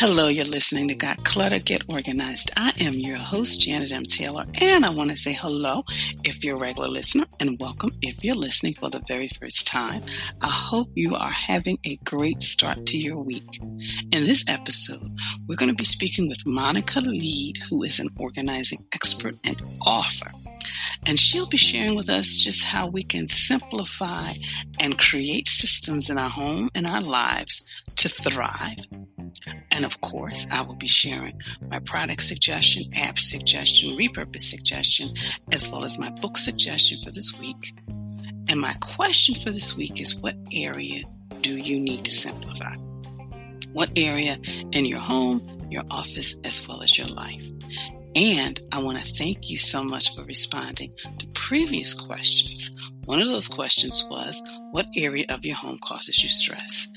Hello, you're listening to Got Clutter, Get Organized. I am your host, Janet M. Taylor, and I want to say hello if you're a regular listener and welcome if you're listening for the very first time. I hope you are having a great start to your week. In this episode, we're going to be speaking with Monica Leed, who is an organizing expert and author. And she'll be sharing with us just how we can simplify and create systems in our home and our lives to thrive. And of course, I will be sharing my product suggestion, app suggestion, repurpose suggestion, as well as my book suggestion for this week. And my question for this week is what area do you need to simplify? What area in your home, your office, as well as your life? And I want to thank you so much for responding to previous questions. One of those questions was, What area of your home causes you stress?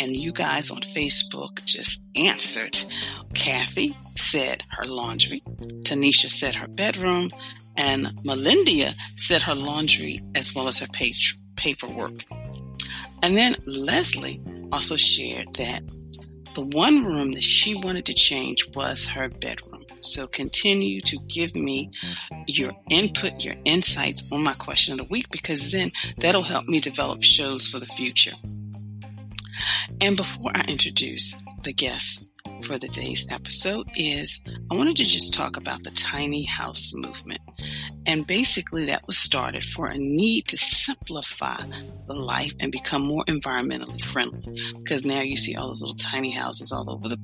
And you guys on Facebook just answered. Kathy said her laundry, Tanisha said her bedroom, and Melindia said her laundry as well as her page, paperwork. And then Leslie also shared that the one room that she wanted to change was her bedroom. So continue to give me your input, your insights on my question of the week, because then that'll help me develop shows for the future. And before I introduce the guest for the day's episode is I wanted to just talk about the tiny house movement. And basically, that was started for a need to simplify the life and become more environmentally friendly. Because now you see all those little tiny houses all over the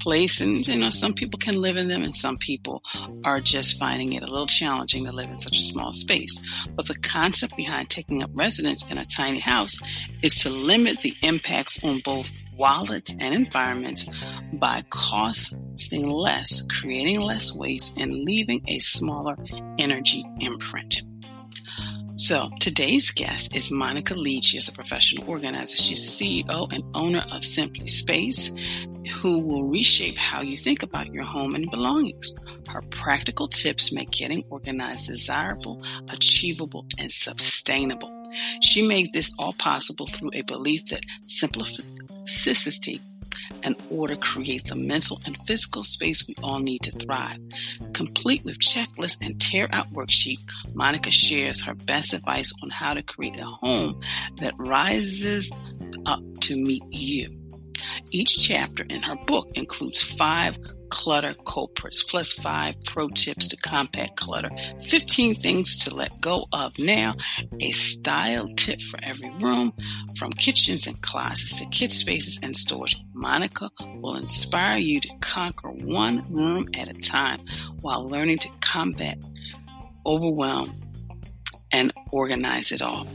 place, and you know, some people can live in them, and some people are just finding it a little challenging to live in such a small space. But the concept behind taking up residence in a tiny house is to limit the impacts on both wallets and environments by costing less, creating less waste, and leaving a smaller energy imprint. So today's guest is Monica Leed. She is a professional organizer. She's the CEO and owner of Simply Spaced, who will reshape how you think about your home and belongings. Her practical tips make getting organized desirable, achievable, and sustainable. She made this all possible through a belief that simplicity and order creates the mental and physical space we all need to thrive. Complete with checklists and tear out worksheet, Monica shares her best advice on how to create a home that rises up to meet you. Each chapter in her book includes five clutter culprits, plus five pro tips to combat clutter, 15 things to let go of now, a style tip for every room, from kitchens and closets to kit spaces and storage. Monica will inspire you to conquer one room at a time while learning to combat overwhelm and organize it all.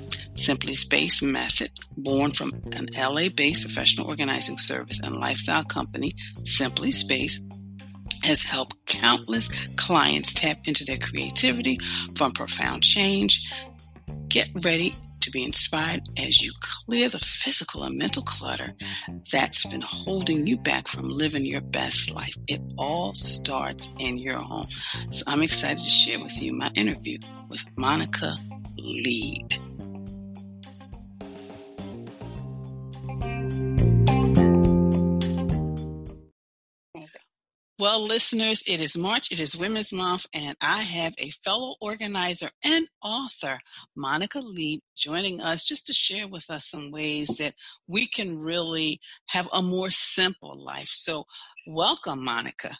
Simply Spaced Method, born from an LA based professional organizing service and lifestyle company, Simply Spaced has helped countless clients tap into their creativity from profound change. Get ready to be inspired as you clear the physical and mental clutter that's been holding you back from living your best life. It all starts in your home. So I'm excited to share with you my interview with Monica Leed. Well, listeners, it is March, it is Women's Month, and I have a fellow organizer and author, Monica Leed, joining us just to share with us some ways that we can really have a more simple life. So, welcome, Monica.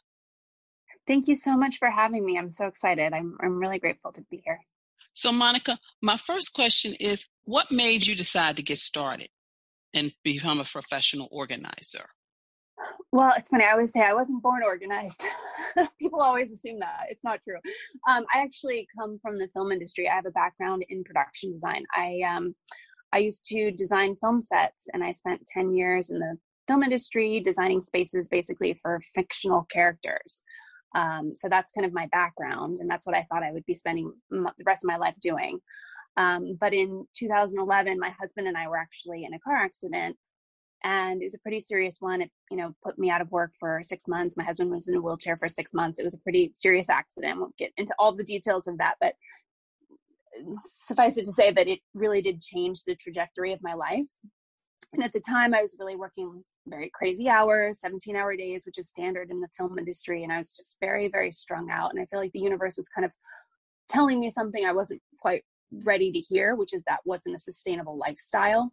Thank you so much for having me. I'm so excited. I'm, I'm really grateful to be here. So, Monica, my first question is what made you decide to get started and become a professional organizer? Well, it's funny. I always say I wasn't born organized. People always assume that. It's not true. Um, I actually come from the film industry. I have a background in production design. I um, I used to design film sets, and I spent ten years in the film industry designing spaces basically for fictional characters. Um, so that's kind of my background, and that's what I thought I would be spending m- the rest of my life doing. Um, but in 2011, my husband and I were actually in a car accident and it was a pretty serious one. It, you know, put me out of work for six months. My husband was in a wheelchair for six months. It was a pretty serious accident. Won't get into all the details of that, but uh, suffice it to say that it really did change the trajectory of my life. And at the time, I was really working very crazy hours, 17 hour days, which is standard in the film industry. And I was just very, very strung out. And I feel like the universe was kind of telling me something I wasn't quite ready to hear, which is that wasn't a sustainable lifestyle.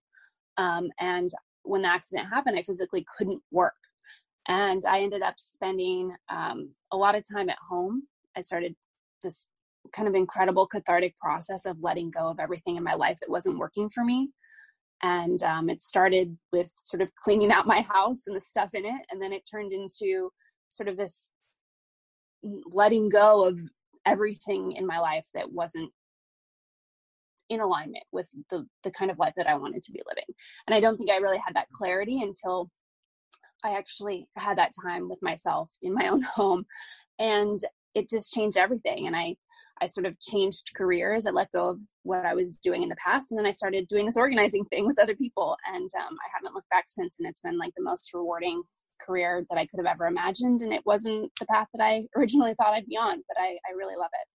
Um, and when the accident happened, I physically couldn't work. And I ended up spending um, a lot of time at home. I started this kind of incredible cathartic process of letting go of everything in my life that wasn't working for me. And um, it started with sort of cleaning out my house and the stuff in it. And then it turned into sort of this letting go of everything in my life that wasn't in alignment with the the kind of life that I wanted to be living. And I don't think I really had that clarity until I actually had that time with myself in my own home and it just changed everything and I I sort of changed careers. I let go of what I was doing in the past, and then I started doing this organizing thing with other people. And um, I haven't looked back since, and it's been like the most rewarding career that I could have ever imagined. And it wasn't the path that I originally thought I'd be on, but I, I really love it.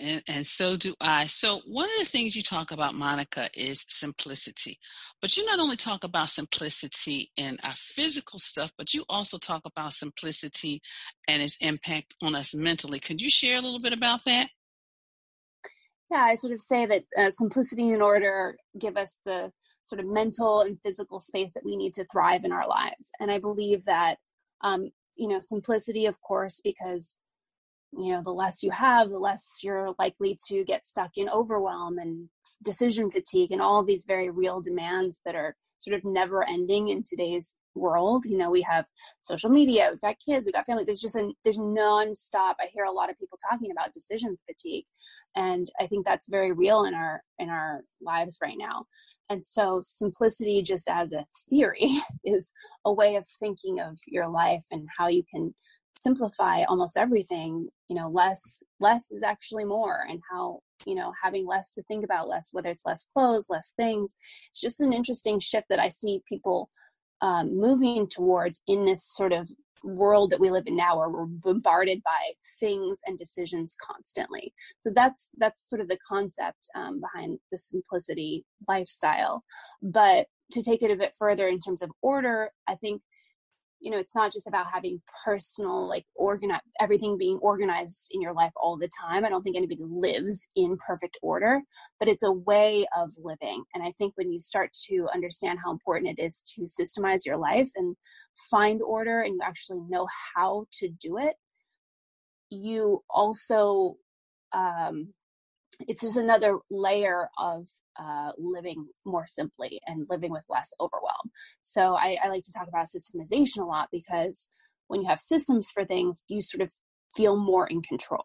And, and, so do I. So, one of the things you talk about, Monica, is simplicity. But you not only talk about simplicity in our physical stuff, but you also talk about simplicity and its impact on us mentally. Could you share a little bit about that? Yeah, I sort of say that uh, simplicity and order give us the sort of mental and physical space that we need to thrive in our lives. And I believe that, um, you know, simplicity, of course, because you know the less you have the less you're likely to get stuck in overwhelm and decision fatigue and all these very real demands that are sort of never ending in today's world. You know we have social media we've got kids we've got family. There's just a there's nonstop i hear a lot of people talking about decision fatigue and i think that's very real in our in our lives right now. And so simplicity just as a theory is a way of thinking of your life and how you can simplify almost everything you know less less is actually more and how you know having less to think about less whether it's less clothes less things it's just an interesting shift that i see people um, moving towards in this sort of world that we live in now where we're bombarded by things and decisions constantly. So that's that's sort of the concept um, behind the simplicity lifestyle. But to take it a bit further in terms of order i think you know it's not just about having personal like organize everything being organized in your life all the time. I don't think anybody lives in perfect order but it's a way of living. And i think when you start to understand how important it is to systemize your life and find order and you actually know how to do it you also um it's just another layer of uh, living more simply and living with less overwhelm. So I, I like to talk about systemization a lot because when you have systems for things, you sort of feel more in control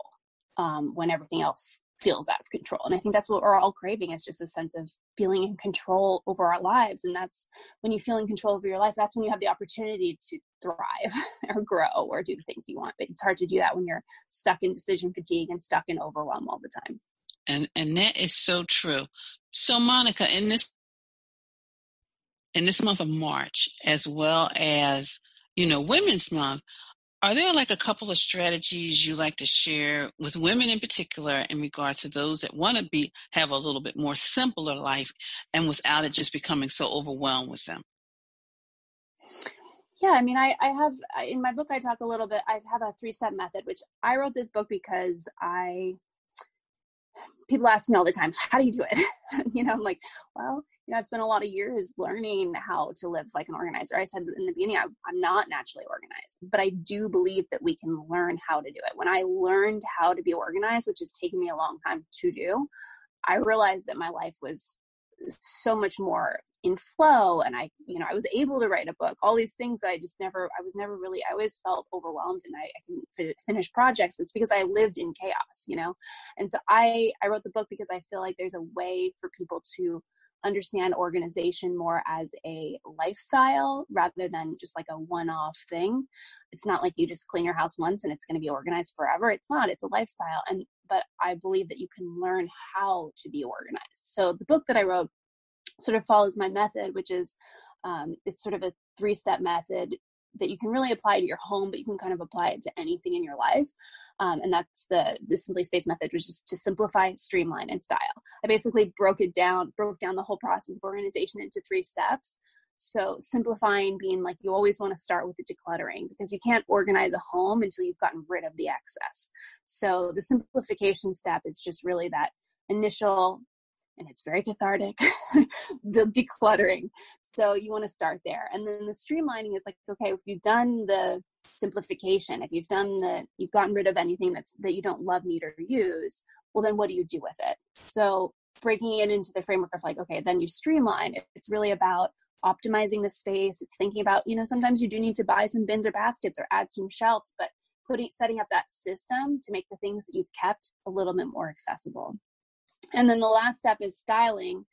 um, when everything else feels out of control. And I think that's what we're all craving is just a sense of feeling in control over our lives. And that's when you feel in control over your life, that's when you have the opportunity to thrive or grow or do the things you want. But it's hard to do that when you're stuck in decision fatigue and stuck in overwhelm all the time. And and that is so true. So Monica, in this in this month of March, as well as you know Women's Month, are there like a couple of strategies you like to share with women in particular in regard to those that want to be have a little bit more simpler life and without it just becoming so overwhelmed with them? Yeah, I mean, I, I have in my book, I talk a little bit, I have a three step method, which I wrote this book because I people ask me all the time, how do you do it? you know, I'm like, well, you know, I've spent a lot of years learning how to live like an organizer. I said in the beginning, I, I'm not naturally organized, but I do believe that we can learn how to do it. When I learned how to be organized, which has taken me a long time to do, I realized that my life was so much more in flow and i you know i was able to write a book all these things that i just never i was never really i always felt overwhelmed and i, I f- finish projects it's because i lived in chaos you know? And so i i wrote the book because i feel like there's a way for people to understand organization more as a lifestyle rather than just like a one-off thing. It's not like you just clean your house once and it's going to be organized forever it's not it's a lifestyle and but i believe that you can learn how to be organized so the book that i wrote sort of follows my method, which is um, it's sort of a three step method that you can really apply to your home, but you can kind of apply it to anything in your life. Um, and that's the the simply spaced method, which is to simplify, streamline, and style. I basically broke it down, broke down the whole process of organization into three steps. So simplifying being like you always want to start with the decluttering because you can't organize a home until you've gotten rid of the excess. So the simplification step is just really that initial and it's very cathartic the decluttering. So you want to start there. And then the streamlining is like okay if you've done the simplification if you've done the you've gotten rid of anything that's that you don't love need or use well then what do you do with it? So breaking it into the framework of like okay then you streamline. It's really about optimizing the space. It's thinking about you know sometimes you do need to buy some bins or baskets or add some shelves but putting setting up that system to make the things that you've kept a little bit more accessible. And then the last step is styling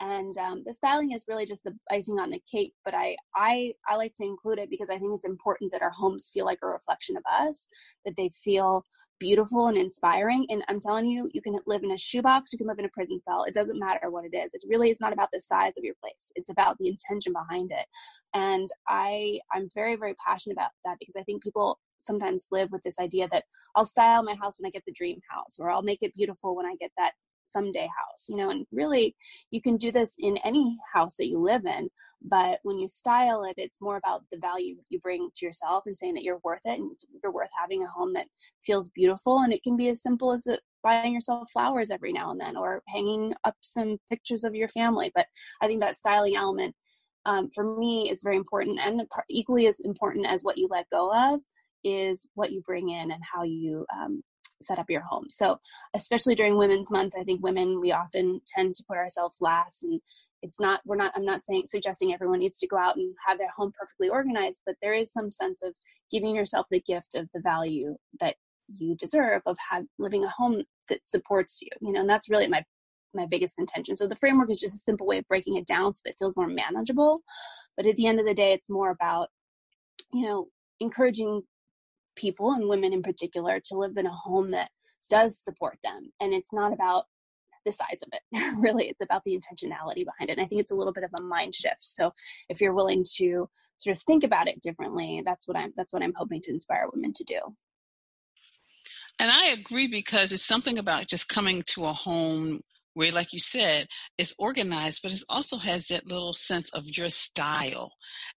and um, the styling is really just the icing on the cake but I, I i like to include it because i think it's important that our homes feel like a reflection of us that they feel beautiful and inspiring and i'm telling you you can live in a shoebox you can live in a prison cell it doesn't matter what it is it really is not about the size of your place it's about the intention behind it and i i'm very very passionate about that because i think people sometimes live with this idea that I'll style my house when I get the dream house, or I'll make it beautiful when I get that someday house you know and really you can do this in any house that you live in but when you style it it's more about the value you bring to yourself and saying that you're worth it and you're worth having a home that feels beautiful and it can be as simple as buying yourself flowers every now and then or hanging up some pictures of your family but i think that styling element um, for me is very important and equally as important as what you let go of is what you bring in and how you um, set up your home. So, especially during Women's Month, I think women we often tend to put ourselves last and it's not we're not i'm not saying suggesting everyone needs to go out and have their home perfectly organized but there is some sense of giving yourself the gift of the value that you deserve of have, living a home that supports you you know and that's really my my biggest intention so the framework is just a simple way of breaking it down so that it feels more manageable but at the end of the day it's more about you know encouraging people and women in particular to live in a home that does support them. And it's not about the size of it. really, it's about the intentionality behind it. And I think it's a little bit of a mind shift. So if you're willing to sort of think about it differently, that's what I'm that's what I'm hoping to inspire women to do. And I agree because it's something about just coming to a home where, like you said, it's organized, but it also has that little sense of your style.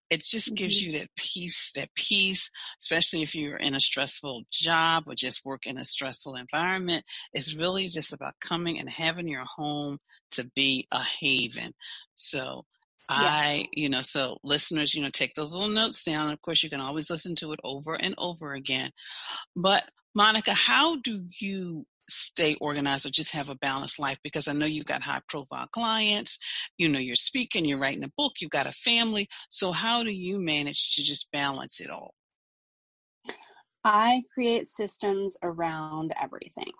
It just mm-hmm. gives you that peace, that peace, especially if you're in a stressful job or just work in a stressful environment. It's really just about coming and having your home to be a haven. So I, you know, so listeners, you know, take those little notes down. Of course, you can always listen to it over and over again. But Monica, how do you stay organized or just have a balanced life because I know you've got high profile clients, you know, you're speaking, you're writing a book, you've got a family. So, how do you manage to just balance it all? I create systems around everything.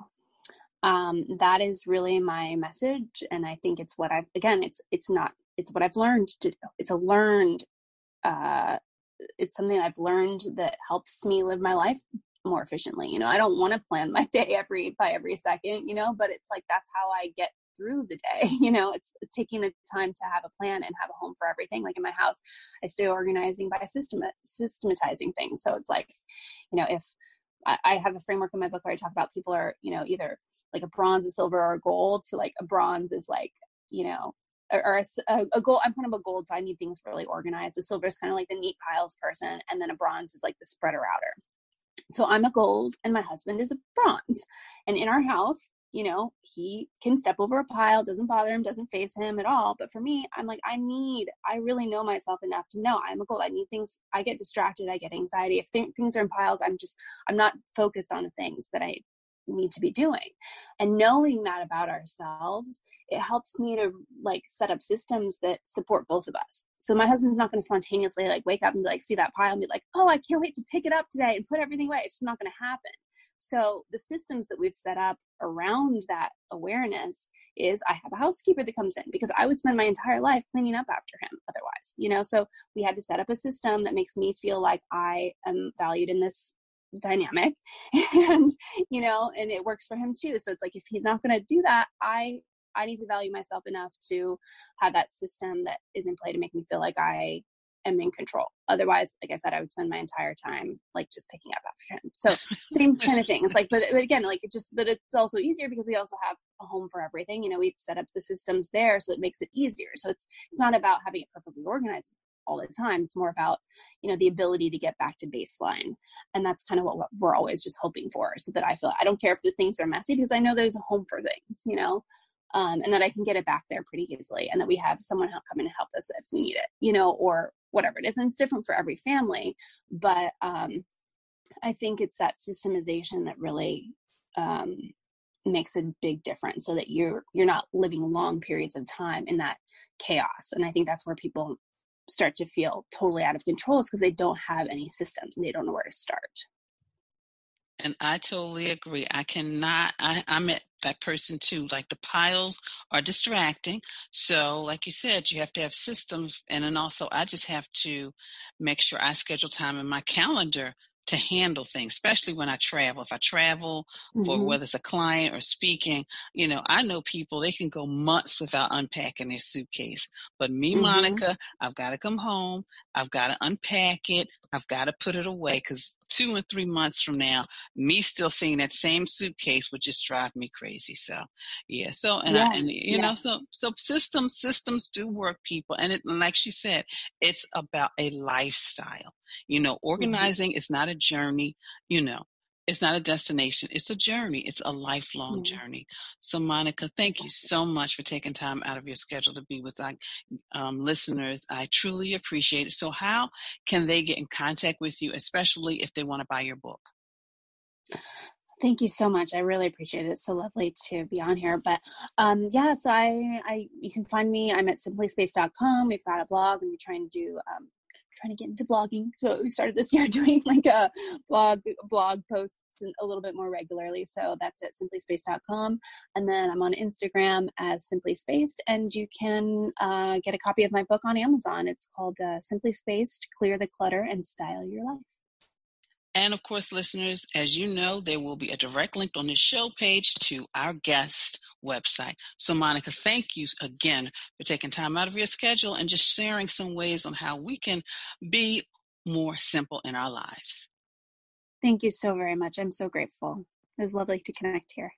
Um, that is really my message, and I think it's what I've again. It's it's not it's what I've learned to do. It's a learned. Uh, it's something I've learned that helps me live my life more efficiently you know i don't want to plan my day every by every second you know but it's like that's how i get through the day you know it's taking the time to have a plan and have a home for everything like in my house i stay organizing by system systematizing things so it's like you know if I have a framework in my book where I talk about people are, you know, either like a bronze, a silver, or a gold. So like a bronze is like, you know, or, a, a, gold. I'm kind of a gold, so I need things really organized. The silver is kind of like the neat piles person, and then a bronze is like the spreader outer. So I'm a gold and my husband is a bronze. And in our house, you know, he can step over a pile, doesn't bother him, doesn't face him at all. But for me, I'm like, I need, I really know myself enough to know I'm a gold. I need things, I get distracted, I get anxiety. If th- things are in piles, I'm just, I'm not focused on the things that I need to be doing. And knowing that about ourselves it helps me to like set up systems that support both of us. So my husband's not going to spontaneously like wake up and like see that pile and be like oh i can't wait to pick it up today and put everything away. It's just not going to happen. So the systems that we've set up around that awareness is I have a housekeeper that comes in because I would spend my entire life cleaning up after him otherwise, you know. So we had to set up a system that makes me feel like I am valued in this dynamic and you know and it works for him too. So it's like if he's not going to do that i i need to value myself enough to have that system that is in play to make me feel like i am in control. Otherwise like i said i would spend my entire time like just picking up after him. So same kind of thing. It's like but, but again like it just but it's also easier because we also have a home for everything. You know we've set up the systems there so it makes it easier. So it's it's not about having it perfectly organized all the time. It's more about, you know, the ability to get back to baseline. And that's kind of what we're always just hoping for. So that I feel I don't care if the things are messy because I know there's a home for things, you know, um, and that I can get it back there pretty easily and that we have someone come in and help us if we need it, you know, or whatever it is. And it's different for every family. But um, I think it's that systemization that really um, makes a big difference so that you're you're not living long periods of time in that chaos and i think that's where people start to feel totally out of control is because they don't have any systems and they don't know where to start. And i totally agree i cannot I, i'm at that person too like the piles are distracting so like you said you have to have systems and then also i just have to make sure i schedule time in my calendar to handle things, especially when I travel. If I travel mm-hmm. for whether it's a client or speaking, you know, I know people, they can go months without unpacking their suitcase. But me, mm-hmm. Monica, I've got to come home. I've got to unpack it. I've got to put it away because two and three months from now, me still seeing that same suitcase would just drive me crazy. So, yeah. So, and yeah. I, and you yeah. know, so, so systems, systems do work people. And it, like she said, it's about a lifestyle. You know, mm-hmm. organizing mm-hmm. is not a journey, you know, it's not a destination it's a journey it's a lifelong mm-hmm. journey so monica thank you so much for taking time out of your schedule to be with our um, listeners i truly appreciate it so how can they get in contact with you especially if they want to buy your book Thank you so much. I really appreciate it. It's so lovely to be on here. But um, yeah, so I, I, you can find me. I'm at simplyspaced.com. We've got a blog, and we're trying to do um, trying to get into blogging. So we started this year doing like a blog blog posts a little bit more regularly. So that's at simplyspaced.com. And then I'm on Instagram as Simply Spaced, and you can uh, get a copy of my book on Amazon. It's called uh, Simply Spaced Clear the Clutter and Style Your Life. And of course, listeners, as you know, there will be a direct link on the show page to our guest website. So, Monica, thank you again for taking time out of your schedule and just sharing some ways on how we can be more simple in our lives. Thank you so very much. I'm so grateful. It was lovely to connect here.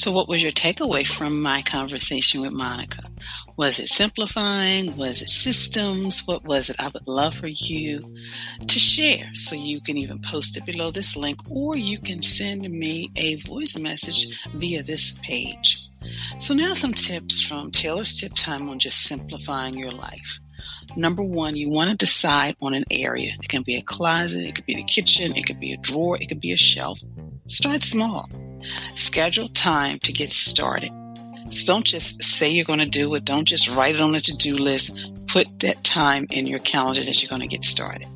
So, what was your takeaway from my conversation with Monica? Was it simplifying? Was it systems? What was it? I would love for you to share. So, you can even post it below this link or you can send me a voice message via this page. So, now some tips from Taylor's Tip Time on just simplifying your life. Number one, you want to decide on an area. It can be a closet, it could be the kitchen, it could be a drawer, it could be a shelf. Start small. Schedule time to get started. So don't just say you're going to do it. Don't just write it on a to do list. Put that time in your calendar that you're going to get started.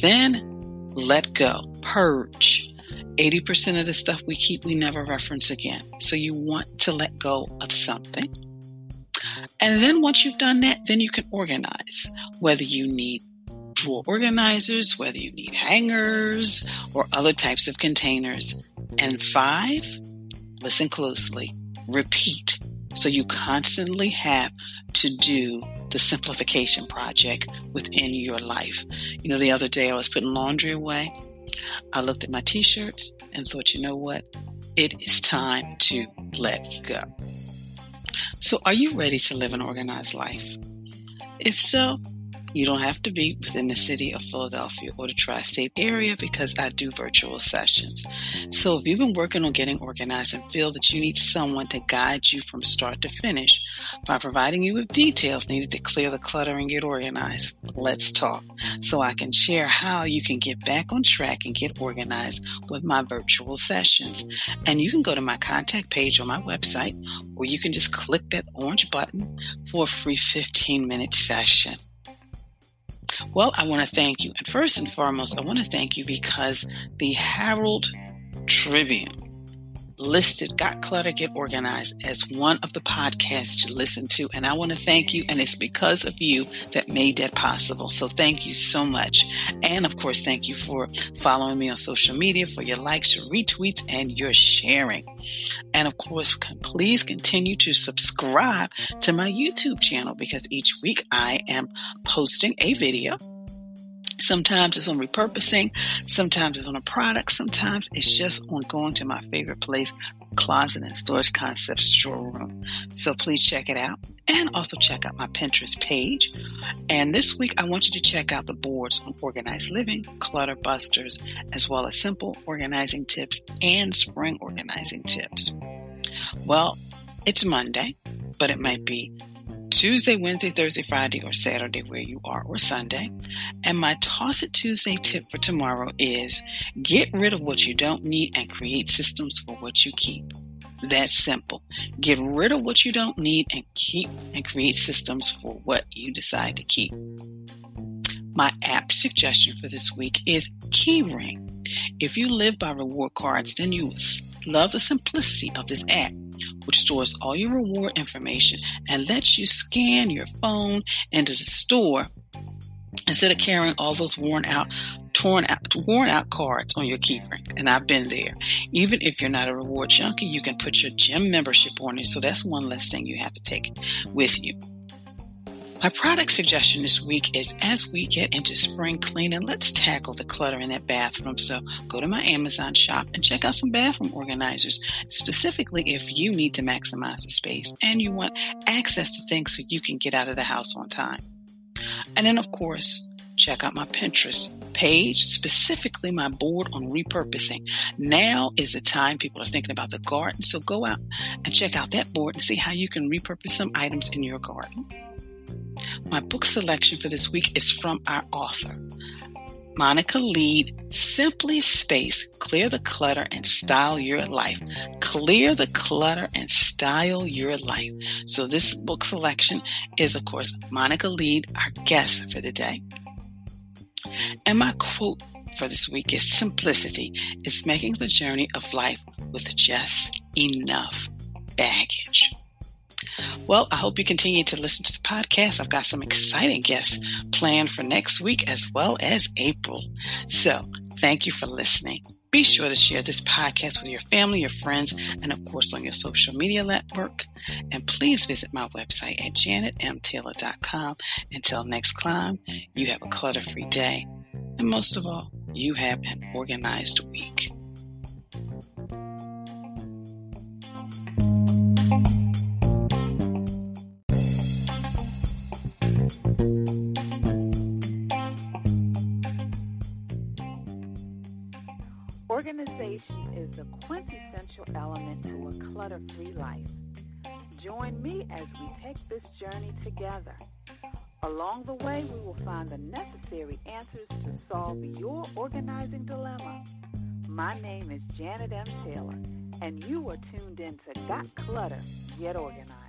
Then let go, purge. 80% of the stuff we keep, we never reference again. So you want to let go of something. And then once you've done that, then you can organize. Whether you need drawer organizers, whether you need hangers or other types of containers. And five, listen closely, repeat. So you constantly have to do the simplification project within your life. You know, the other day I was putting laundry away. I looked at my t shirts and thought, you know what? It is time to let go. So, are you ready to live an organized life? If so, you don't have to be within the city of Philadelphia or the tri state area because I do virtual sessions. So if you've been working on getting organized and feel that you need someone to guide you from start to finish by providing you with details needed to clear the clutter and get organized, let's talk so I can share how you can get back on track and get organized with my virtual sessions. And you can go to my contact page on my website or you can just click that orange button for a free 15 minute session. Well, I want to thank you. And first and foremost, I want to thank you because the Herald Tribune listed Got Clutter Get Organized as one of the podcasts to listen to. And I want to thank you. And it's because of you that made that possible. So thank you so much. And of course, thank you for following me on social media, for your likes, your retweets, and your sharing. And of course, please continue to subscribe to my YouTube channel because each week I am posting a video Sometimes it's on repurposing, sometimes it's on a product, sometimes it's just on going to my favorite place, Closet and Storage Concepts Showroom. So please check it out and also check out my Pinterest page. And this week, I want you to check out the boards on organized living, clutter busters, as well as simple organizing tips and spring organizing tips. Well, it's Monday, but it might be Tuesday, Wednesday, Thursday, Friday, or Saturday where you are, or Sunday. And my Toss It Tuesday tip for tomorrow is get rid of what you don't need and create systems for what you keep. That's simple. Get rid of what you don't need and keep and create systems for what you decide to keep. My app suggestion for this week is Keyring. If you live by reward cards, then you love the simplicity of this app which stores all your reward information and lets you scan your phone into the store instead of carrying all those worn out, torn out, worn out cards on your keyring. And I've been there. Even if you're not a reward junkie, you can put your gym membership on it. So that's one less thing you have to take with you. My product suggestion this week is as we get into spring cleaning, let's tackle the clutter in that bathroom. So go to my Amazon shop and check out some bathroom organizers, specifically if you need to maximize the space and you want access to things so you can get out of the house on time. And then, of course, check out my Pinterest page, specifically my board on repurposing. Now is the time people are thinking about the garden. So go out and check out that board and see how you can repurpose some items in your garden. My book selection for this week is from our author, Monica Leed, Simply Spaced, Clear the Clutter and Style Your Life. Clear the Clutter and Style Your Life. So this book selection is, of course, Monica Leed, our guest for the day. And my quote for this week is simplicity is making the journey of life with just enough baggage. Well, I hope you continue to listen to the podcast. I've got some exciting guests planned for next week as well as April. So thank you for listening. Be sure to share this podcast with your family, your friends, and of course on your social media network. And please visit my website at janetmtaylor.com. Until next climb, you have a clutter free day. And most of all, you have an organized week. This journey together. Along the way, we will find the necessary answers to solve your organizing dilemma. My name is Janet M. Taylor, and you are tuned in to Got Clutter, Get Organized.